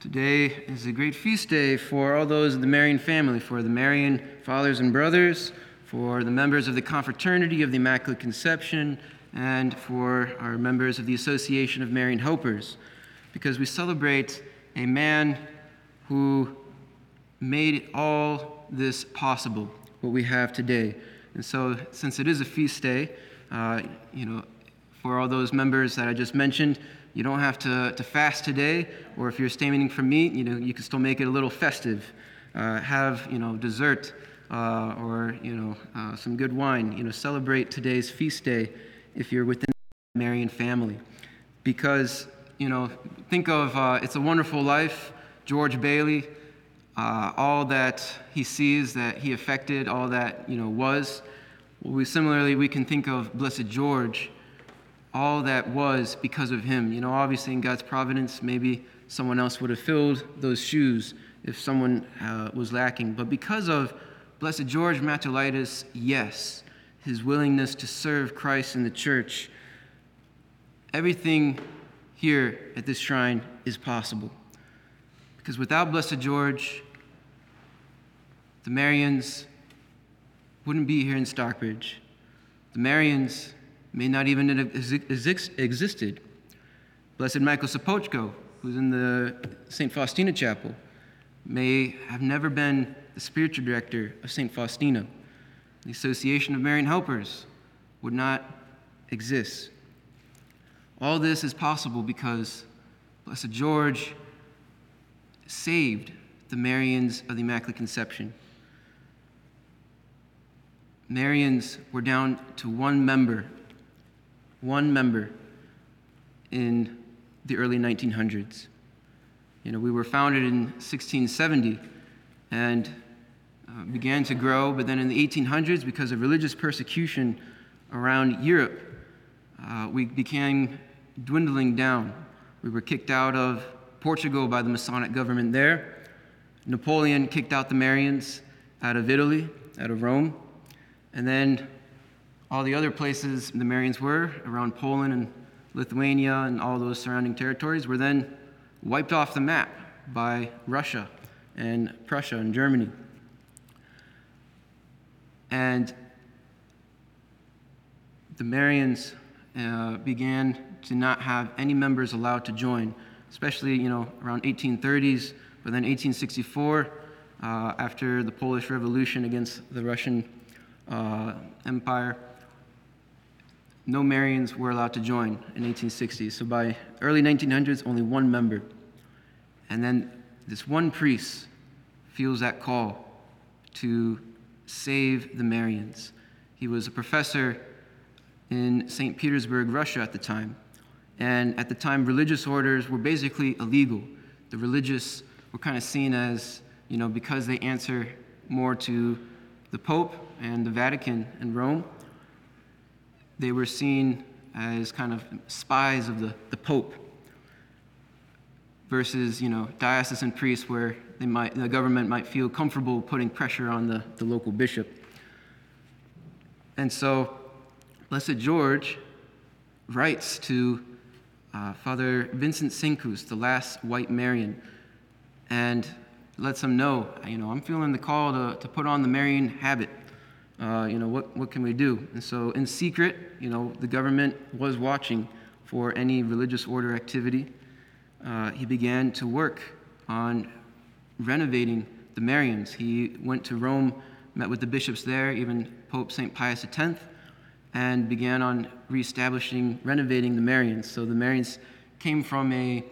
Today is a great feast day for all those in the Marian family, for the Marian fathers and brothers, for the members of the Confraternity of the Immaculate Conception, and for our members of the Association of Marian Helpers, because we celebrate a man who made all this possible, what we have today. And so, since it is a feast day, uh, you know, for all those members that I just mentioned, you don't have to, to fast today, or if you're abstaining from meat, you know, you can still make it a little festive. Uh, have, you know, dessert uh, or, you know, uh, some good wine. You know, celebrate today's feast day if you're within the Marian family. Because, you know, think of uh, It's a Wonderful Life, George Bailey, uh, all that he sees that he affected, all that, you know, was. We, similarly, we can think of Blessed George all that was because of him. You know, obviously in God's providence, maybe someone else would have filled those shoes if someone uh, was lacking. But because of Blessed George Matulaitis, yes, his willingness to serve Christ in the church, everything here at this shrine is possible. Because without Blessed George, the Marians wouldn't be here in Stockbridge. The Marians may not even have existed. Blessed Michael Sopoćko, who's in the St. Faustina Chapel, may have never been the spiritual director of St. Faustina. The Association of Marian Helpers would not exist. All this is possible because Blessed George saved the Marians of the Immaculate Conception. Marians were down to one member one member in the early 1900s. You know, we were founded in 1670 and uh, began to grow, but then in the 1800s, because of religious persecution around Europe, uh, we became dwindling down. We were kicked out of Portugal by the Masonic government there. Napoleon kicked out the Marians out of Italy, out of Rome. And then all the other places the Marians were, around Poland and Lithuania and all those surrounding territories, were then wiped off the map by Russia and Prussia and Germany. And the Marians uh, began to not have any members allowed to join, especially you know around 1830s. But then 1864, uh, after the Polish Revolution against the Russian uh, Empire, no Marians were allowed to join in 1860. So by early 1900s, only one member. And then this one priest feels that call to save the Marians. He was a professor in St. Petersburg, Russia at the time. And at the time, religious orders were basically illegal. The religious were kind of seen as, you know, because they answer more to the Pope and the Vatican and Rome, they were seen as kind of spies of the, the Pope versus, you know, diocesan priests where they might, the government might feel comfortable putting pressure on the, the local bishop. And so Blessed George writes to uh, Father Vincent Cincouz, the last white Marian, and lets him know, you know, I'm feeling the call to, to put on the Marian habit uh, you know, what, what can we do? And so, in secret, you know, the government was watching for any religious order activity. Uh, he began to work on renovating the Marians. He went to Rome, met with the bishops there, even Pope St. Pius X, and began on reestablishing, renovating the Marians. So the Marians came from a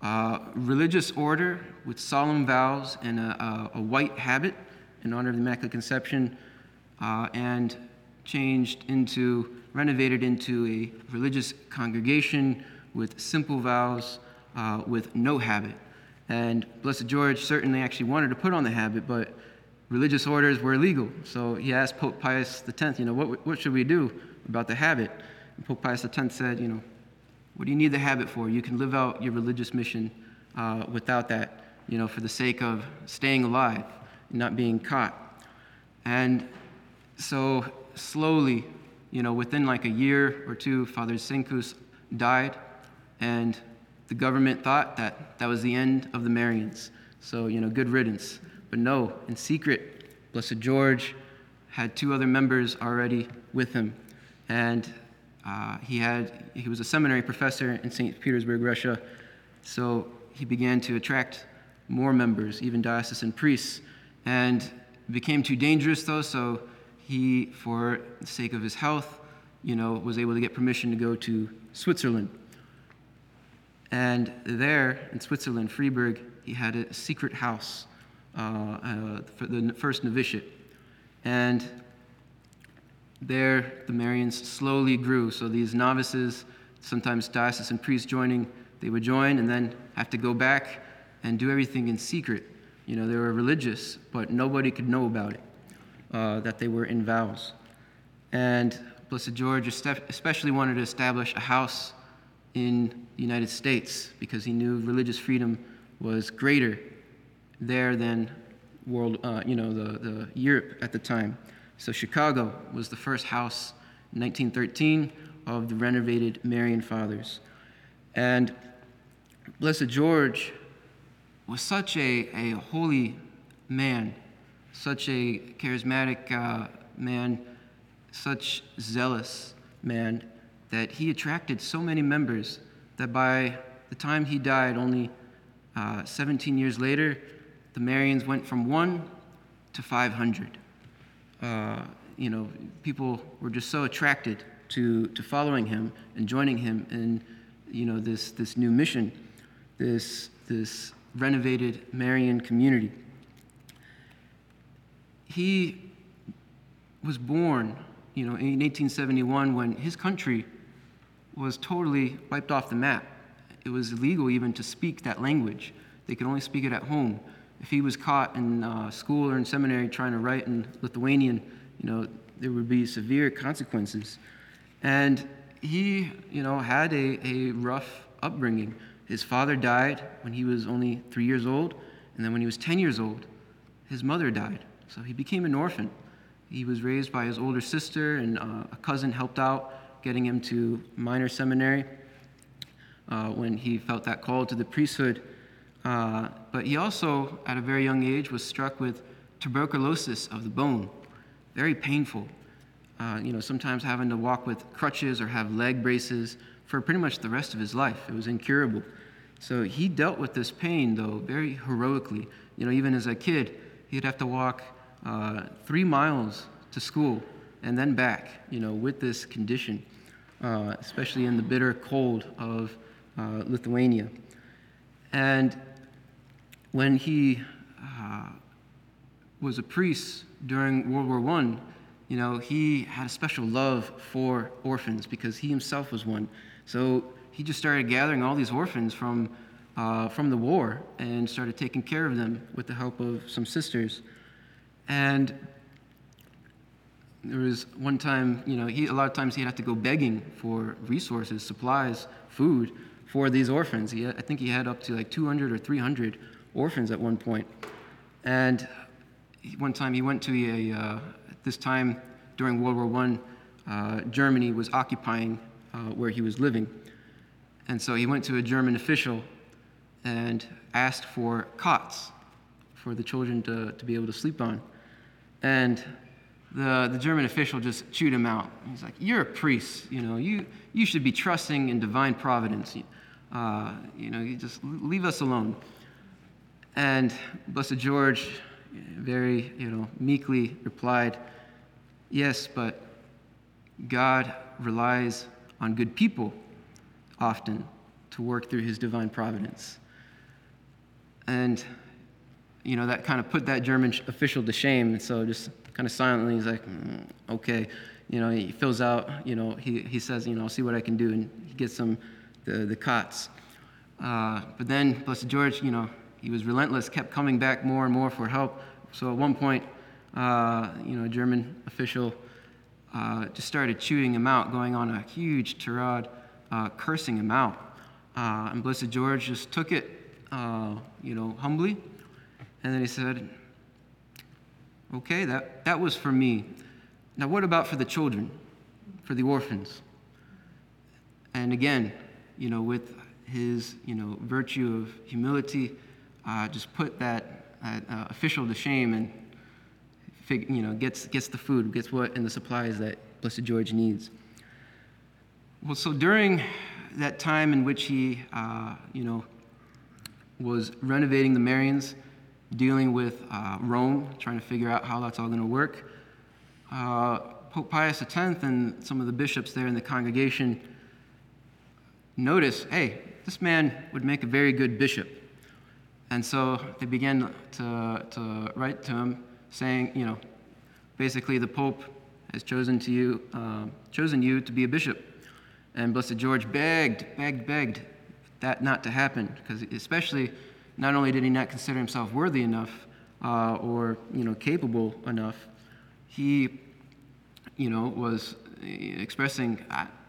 uh, religious order with solemn vows and a, a, a white habit in honor of the Immaculate Conception uh, and changed into, renovated into a religious congregation with simple vows, uh, with no habit. And Blessed George certainly actually wanted to put on the habit, but religious orders were illegal. So he asked Pope Pius X, you know, what, what should we do about the habit? And Pope Pius X said, you know, what do you need the habit for? You can live out your religious mission uh, without that, you know, for the sake of staying alive and not being caught. And so slowly, you know, within like a year or two, Father Cincouz died, and the government thought that that was the end of the Marians. So, you know, good riddance. But no, in secret, Blessed George had two other members already with him. And uh, he, had, he was a seminary professor in St. Petersburg, Russia. So he began to attract more members, even diocesan priests. And became too dangerous, though, so he, for the sake of his health, you know, was able to get permission to go to Switzerland. And there in Switzerland, Freiburg, he had a secret house uh, uh, for the first novitiate. And there, the Marians slowly grew. So these novices, sometimes diocesan priests joining, they would join and then have to go back and do everything in secret. You know, they were religious, but nobody could know about it, uh, that they were in vows. And Blessed George especially wanted to establish a house in the United States because he knew religious freedom was greater there than world, uh, you know, the, the Europe at the time. So Chicago was the first house in 1913 of the renovated Marian Fathers. And Blessed George was such a, a holy man, such a charismatic uh, man, such zealous man, that he attracted so many members that by the time he died, only uh, 17 years later, the Marians went from one to 500. Uh, you know, people were just so attracted to, to following him and joining him in, you know, this, this new mission, this, this renovated Marian community. He was born, you know, in 1871 when his country was totally wiped off the map. It was illegal even to speak that language. They could only speak it at home. If he was caught in uh, school or in seminary trying to write in Lithuanian, you know, there would be severe consequences. And he, you know, had a, a rough upbringing. His father died when he was only three years old, and then when he was 10 years old, his mother died. So he became an orphan. He was raised by his older sister, and uh, a cousin helped out getting him to minor seminary uh, when he felt that call to the priesthood. Uh, but he also, at a very young age, was struck with tuberculosis of the bone, very painful. Uh, you know, sometimes having to walk with crutches or have leg braces for pretty much the rest of his life. It was incurable. So he dealt with this pain, though, very heroically. You know, even as a kid, he'd have to walk uh, three miles to school and then back, you know, with this condition, uh, especially in the bitter cold of uh, Lithuania. And when he uh, was a priest during World War I, you know, he had a special love for orphans because he himself was one. So he just started gathering all these orphans from, uh, from the war and started taking care of them with the help of some sisters. And there was one time, you know, he, a lot of times he'd have to go begging for resources, supplies, food for these orphans. He, I think he had up to like 200 or 300 orphans at one point. And one time he went to a, uh, this time during World War I, uh, Germany was occupying uh, where he was living. And so he went to a German official and asked for cots for the children to, to be able to sleep on. And the, the German official just chewed him out. He's like, You're a priest, you know, you, you should be trusting in divine providence. Uh, you know, you just leave us alone. And Blessed George very, you know, meekly replied, Yes, but God relies on good people often to work through his divine providence. And, you know, that kind of put that German official to shame. And so just kind of silently, he's like, mm, okay. You know, he fills out, you know, he, he says, you know, I'll see what I can do. And he gets some, the, the cots. Uh, but then, Blessed George, you know, he was relentless, kept coming back more and more for help. So at one point, uh, you know, a German official uh, just started chewing him out, going on a huge tirade, uh, cursing him out. Uh, and Blessed George just took it, uh, you know, humbly. And then he said, Okay, that, that was for me. Now, what about for the children, for the orphans? And again, you know, with his, you know, virtue of humility, uh, just put that uh, official to shame and, fig- you know, gets, gets the food, gets what and the supplies that Blessed George needs. Well, so during that time in which he, uh, you know, was renovating the Marians, dealing with uh, Rome, trying to figure out how that's all going to work, uh, Pope Pius X and some of the bishops there in the congregation notice hey, this man would make a very good bishop. And so they began to, to write to him saying, you know, basically the Pope has chosen, to you, uh, chosen you to be a bishop. And Blessed George begged, begged, begged that not to happen, because especially not only did he not consider himself worthy enough uh, or you know capable enough, he you know was expressing,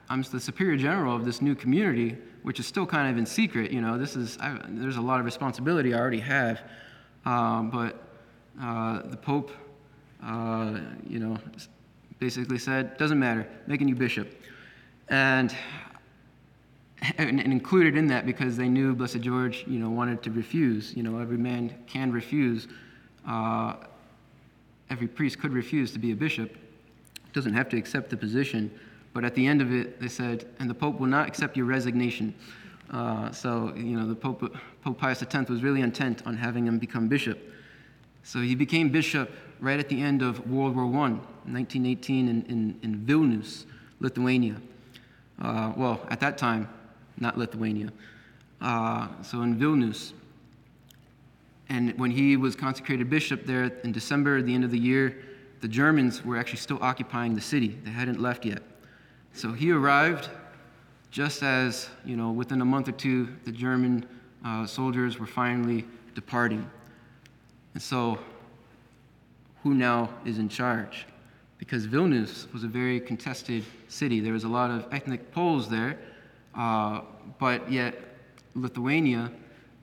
"I'm the superior general of this new community, which is still kind of in secret. You know, this is I, there's a lot of responsibility I already have, um, but uh, the Pope, uh, you know, basically said, doesn't matter, making you bishop." And, and, included in that because they knew Blessed George, you know, wanted to refuse. You know, every man can refuse. Uh, every priest could refuse to be a bishop. Doesn't have to accept the position. But at the end of it, they said, and the Pope will not accept your resignation. Uh, so, you know, the Pope, Pope Pius X was really intent on having him become bishop. So he became bishop right at the end of World War I, 1918, in, in, in Vilnius, Lithuania uh, well, at that time, not Lithuania. Uh, so in Vilnius. And when he was consecrated bishop there in December, the end of the year, the Germans were actually still occupying the city. They hadn't left yet. So he arrived just as, you know, within a month or two, the German uh, soldiers were finally departing. And so, who now is in charge? because Vilnius was a very contested city. There was a lot of ethnic Poles there, uh, but yet Lithuania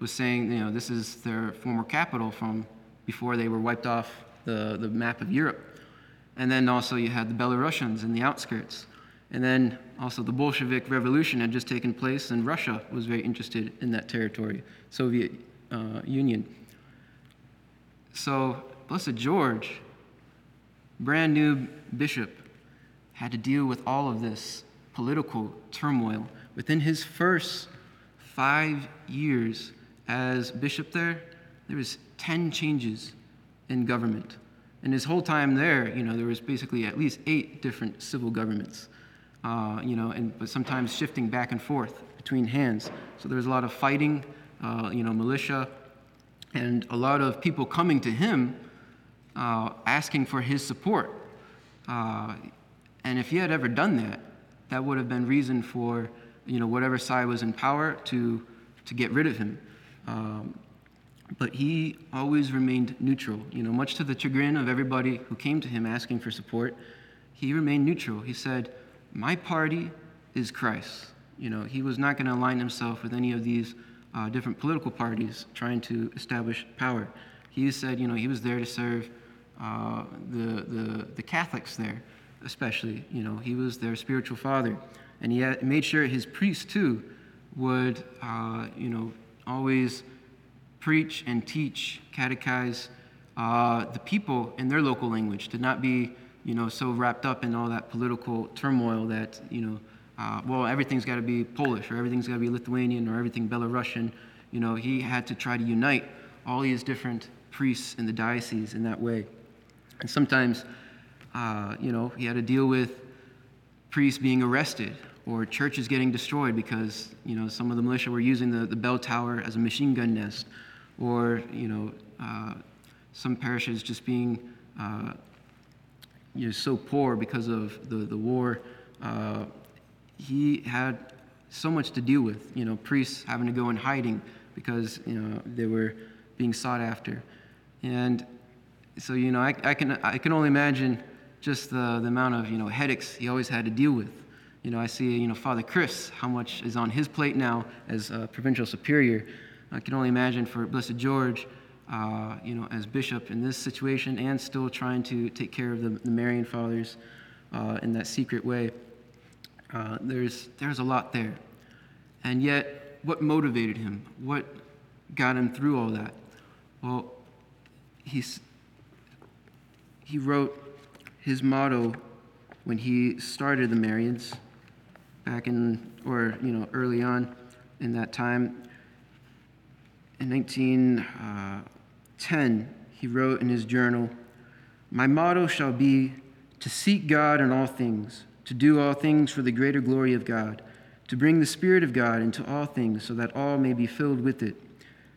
was saying, you know, this is their former capital from before they were wiped off the, the map of Europe. And then also you had the Belarusians in the outskirts. And then also the Bolshevik Revolution had just taken place, and Russia was very interested in that territory, Soviet uh, Union. So Blessed George brand new bishop, had to deal with all of this political turmoil. Within his first five years as bishop there, there was 10 changes in government. And his whole time there, you know, there was basically at least eight different civil governments, uh, you know, and but sometimes shifting back and forth between hands. So there was a lot of fighting, uh, you know, militia, and a lot of people coming to him uh, asking for his support. Uh, and if he had ever done that, that would have been reason for you know whatever side was in power to to get rid of him. Um, but he always remained neutral. You know, much to the chagrin of everybody who came to him asking for support, he remained neutral. He said, "My party is Christ." You know, he was not going to align himself with any of these uh, different political parties trying to establish power. He said, you know, he was there to serve uh, the, the, the Catholics there, especially. You know, he was their spiritual father. And he had, made sure his priests, too, would, uh, you know, always preach and teach, catechize uh, the people in their local language, to not be, you know, so wrapped up in all that political turmoil that, you know, uh, well, everything's got to be Polish or everything's got to be Lithuanian or everything Belarusian. You know, he had to try to unite all these different priests in the diocese in that way. And sometimes, uh, you know, he had to deal with priests being arrested or churches getting destroyed because, you know, some of the militia were using the, the bell tower as a machine gun nest or, you know, uh, some parishes just being uh, you know, so poor because of the, the war. Uh, he had so much to deal with, you know, priests having to go in hiding because, you know, they were being sought after. And so, you know, I, I, can, I can only imagine just the, the amount of, you know, headaches he always had to deal with. You know, I see, you know, Father Chris, how much is on his plate now as provincial superior. I can only imagine for Blessed George, uh, you know, as bishop in this situation and still trying to take care of the, the Marian fathers uh, in that secret way. Uh, there's, there's a lot there. And yet, what motivated him? What got him through all that? Well, he's, he wrote his motto when he started the Marians back in, or, you know, early on in that time. In 1910, uh, he wrote in his journal, My motto shall be to seek God in all things, to do all things for the greater glory of God, to bring the Spirit of God into all things so that all may be filled with it.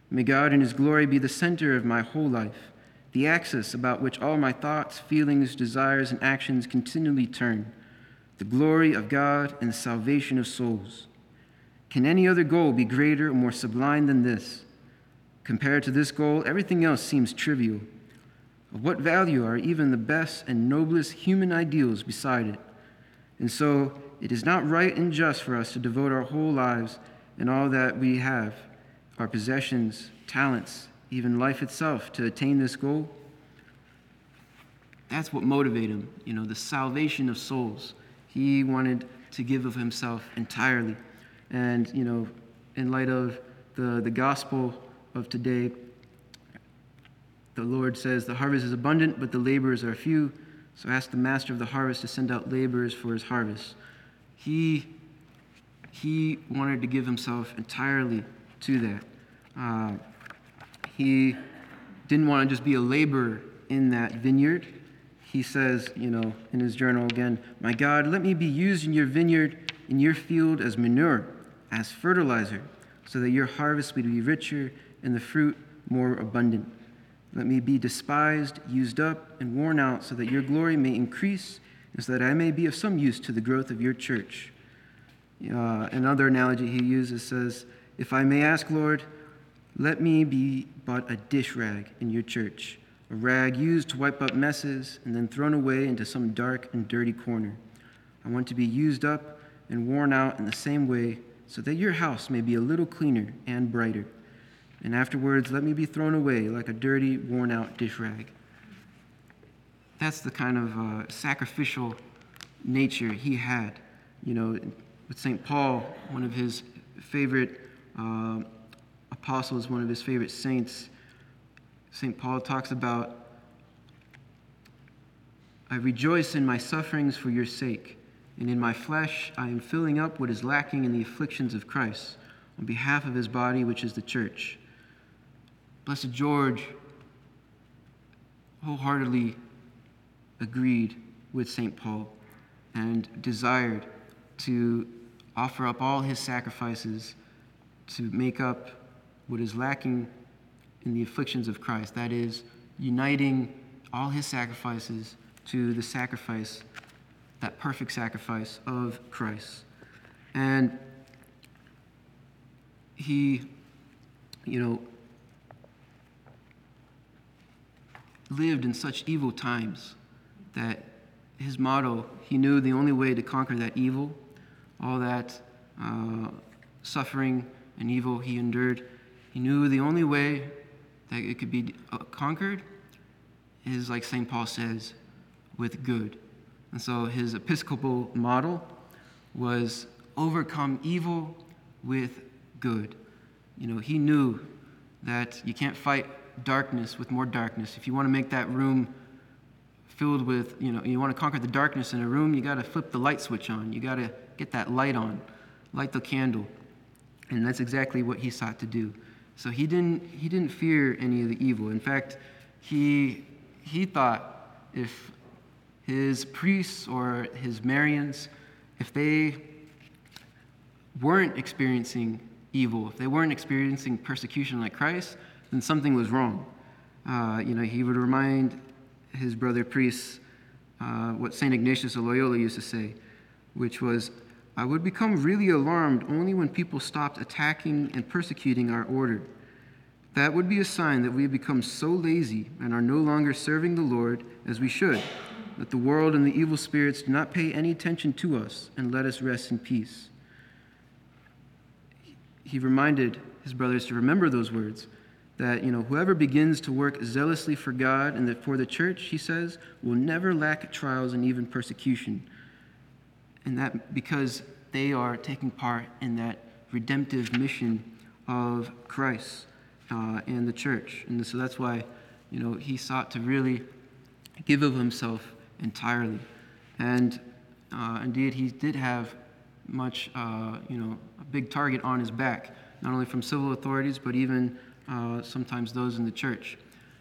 May God in His glory be the center of my whole life, the axis about which all my thoughts, feelings, desires, and actions continually turn, the glory of God and the salvation of souls. Can any other goal be greater or more sublime than this? Compared to this goal, everything else seems trivial. Of what value are even the best and noblest human ideals beside it? And so, it is not right and just for us to devote our whole lives and all that we have, our possessions, talents, even life itself, to attain this goal. That's what motivated him, you know, the salvation of souls. He wanted to give of himself entirely. And, you know, in light of the, the gospel of today, the Lord says, The harvest is abundant, but the laborers are few. So ask the master of the harvest to send out laborers for his harvest. He, he wanted to give himself entirely to that. Uh, he didn't want to just be a laborer in that vineyard. He says, you know, in his journal again, My God, let me be used in your vineyard, in your field as manure, as fertilizer, so that your harvest may be richer and the fruit more abundant. Let me be despised, used up, and worn out, so that your glory may increase, and so that I may be of some use to the growth of your church. Uh, another analogy he uses says, If I may ask, Lord, let me be but a dish rag in your church, a rag used to wipe up messes and then thrown away into some dark and dirty corner. I want to be used up and worn out in the same way, so that your house may be a little cleaner and brighter and afterwards let me be thrown away like a dirty, worn out dish rag. That's the kind of uh, sacrificial nature he had. You know, with St. Paul, one of his favorite uh, apostles, one of his favorite saints, St. Paul talks about, I rejoice in my sufferings for your sake, and in my flesh I am filling up what is lacking in the afflictions of Christ on behalf of his body, which is the church. Blessed George wholeheartedly agreed with St. Paul and desired to offer up all his sacrifices to make up what is lacking in the afflictions of Christ. That is, uniting all his sacrifices to the sacrifice, that perfect sacrifice of Christ. And he, you know, lived in such evil times that his motto, he knew the only way to conquer that evil, all that uh, suffering and evil he endured, he knew the only way that it could be uh, conquered is, like St. Paul says, with good. And so his episcopal model was overcome evil with good. You know, he knew that you can't fight darkness with more darkness. If you want to make that room filled with, you know, you want to conquer the darkness in a room, you got to flip the light switch on. You got to get that light on, light the candle. And that's exactly what he sought to do. So he didn't, he didn't fear any of the evil. In fact, he, he thought if his priests or his Marians, if they weren't experiencing evil, if they weren't experiencing persecution like Christ, then something was wrong. Uh, you know, he would remind his brother priests uh, what St. Ignatius of Loyola used to say, which was, I would become really alarmed only when people stopped attacking and persecuting our order. That would be a sign that we have become so lazy and are no longer serving the Lord as we should, that the world and the evil spirits do not pay any attention to us and let us rest in peace. He reminded his brothers to remember those words that you know whoever begins to work zealously for God and for the church, he says, will never lack trials and even persecution. And that because they are taking part in that redemptive mission of Christ uh, and the church. And so that's why, you know, he sought to really give of himself entirely. And uh, indeed, he did have much, uh, you know, a big target on his back, not only from civil authorities, but even uh, sometimes those in the church.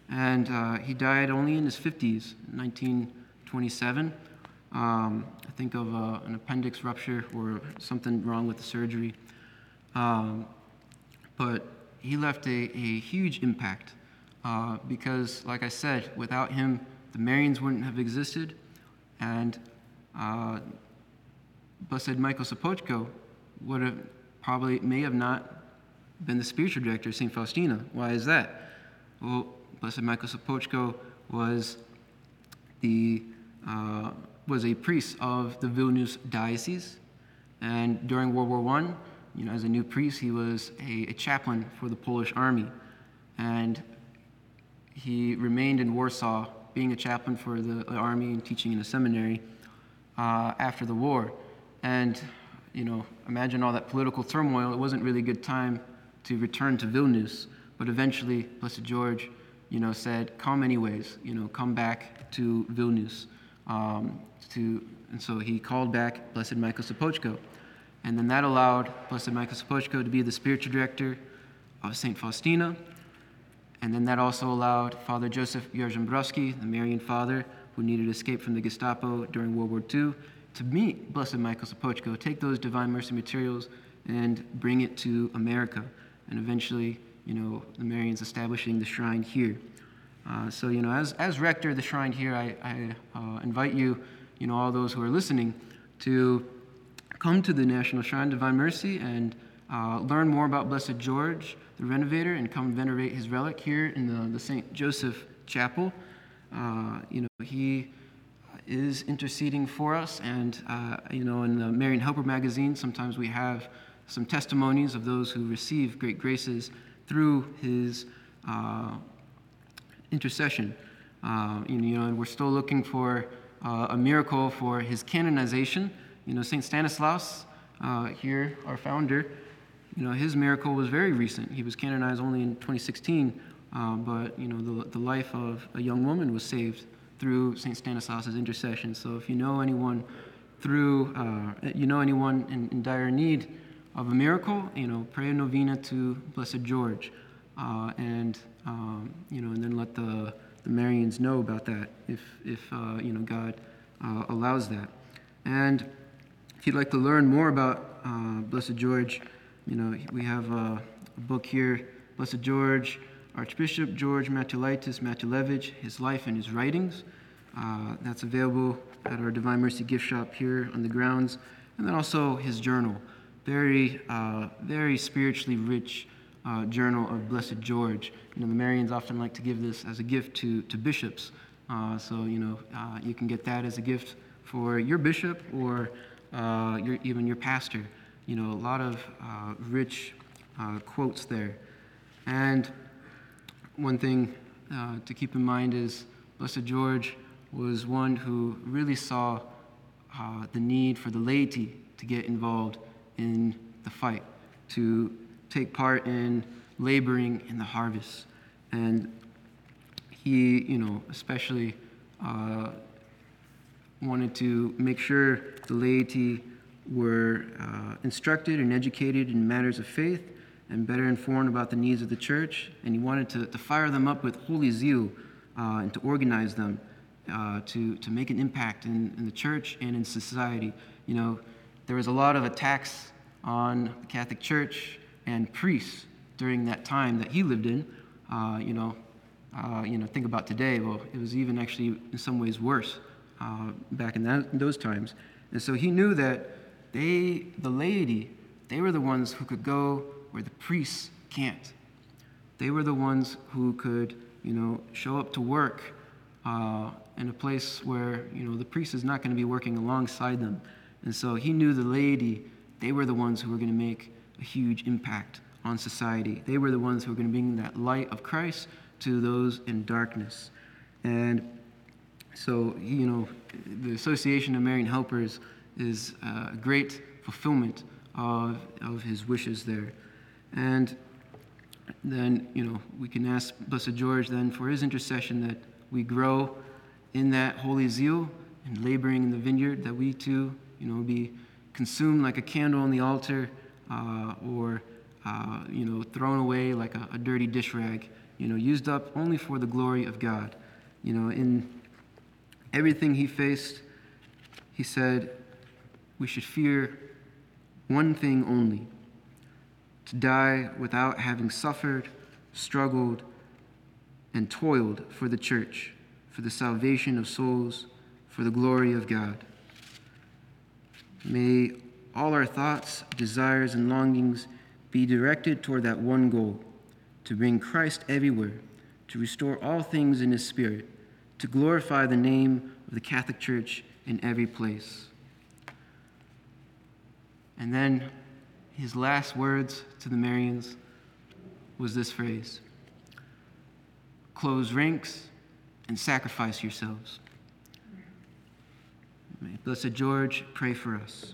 And uh, he died only in his 50s, 1927. Um, I think of uh, an appendix rupture or something wrong with the surgery. Um, but he left a, a huge impact uh, because, like I said, without him, the Marians wouldn't have existed, and uh, Blessed Michael Sopoćko would have probably may have not been the spiritual director of St. Faustina. Why is that? Well, Blessed Michael Sopoćko was the uh, was a priest of the Vilnius diocese, and during World War I, you know, as a new priest, he was a, a chaplain for the Polish army, and he remained in Warsaw, being a chaplain for the army and teaching in a seminary uh, after the war. And, you know, imagine all that political turmoil. It wasn't really a good time to return to Vilnius, but eventually, Blessed George, you know, said, "Come anyways. You know, come back to Vilnius." Um, to, and so he called back Blessed Michael Sopoćko. And then that allowed Blessed Michael Sopoćko to be the spiritual director of St. Faustina. And then that also allowed Father Joseph Jarzembowski, the Marian father who needed escape from the Gestapo during World War II, to meet Blessed Michael Sopoćko, take those Divine Mercy materials and bring it to America. And eventually, you know, the Marians establishing the shrine here. Uh, so, you know, as, as rector of the shrine here, I, I uh, invite you, you know, all those who are listening, to come to the National Shrine of Divine Mercy and uh, learn more about Blessed George, the renovator, and come venerate his relic here in the, the St. Joseph Chapel. Uh, you know, he is interceding for us, and, uh, you know, in the Marian Helper magazine, sometimes we have some testimonies of those who receive great graces through his uh, intercession. Uh, you know, and we're still looking for uh, a miracle for his canonization. You know, St. Stanislaus, uh, here, our founder, you know, his miracle was very recent. He was canonized only in 2016, uh, but, you know, the, the life of a young woman was saved through St. Stanislaus' intercession. So if you know anyone through, uh, you know anyone in, in, dire need of a miracle, you know, pray a novena to Blessed George. Uh, and um, you know, and then let the, the Marians know about that if, if uh, you know, God uh, allows that. And if you'd like to learn more about uh, Blessed George, you know, we have a, a, book here, Blessed George, Archbishop George Matulaitis Matulevich, His Life and His Writings. Uh, that's available at our Divine Mercy gift shop here on the grounds. And then also his journal, very, uh, very spiritually rich uh, journal of Blessed George. You know, the Marians often like to give this as a gift to, to bishops. Uh, so, you know, uh, you can get that as a gift for your bishop or uh, your, even your pastor. You know, a lot of uh, rich uh, quotes there. And one thing to keep in mind is Blessed George was one who really saw the need for the laity to get involved in the fight, to take part in laboring in the harvest. And he, you know, especially uh, wanted to make sure the laity were uh, instructed and educated in matters of faith and better informed about the needs of the church. And he wanted to, to fire them up with holy zeal uh, and to organize them uh, to, to make an impact in, in the church and in society. You know, there was a lot of attacks on the Catholic Church and priests during that time that he lived in. Uh, you know, uh, you know, think about today. Well, it was even actually in some ways worse uh, back in, that, in those times. And so he knew that they, the laity, they were the ones who could go where the priests can't. They were the ones who could, you know, show up to work uh, in a place where, you know, the priest is not going to be working alongside them. And so he knew the laity, they were the ones who were going to make a huge impact on society. They were the ones who were going to bring that light of Christ to those in darkness. And so, you know, the Association of Marian Helpers is a great fulfillment of, of his wishes there. And then, you know, we can ask Blessed George then for his intercession that we grow in that holy zeal and laboring in the vineyard, that we too, you know, be consumed like a candle on the altar uh, or, uh, you know, thrown away like a, a dirty dish rag, you know, used up only for the glory of God. You know, in everything he faced, he said, we should fear one thing only to die without having suffered, struggled, and toiled for the church, for the salvation of souls, for the glory of God. May all our thoughts, desires, and longings be directed toward that one goal to bring Christ everywhere, to restore all things in His Spirit, to glorify the name of the Catholic Church in every place. And then his last words to the Marians was this phrase Close ranks and sacrifice yourselves. May Blessed George pray for us.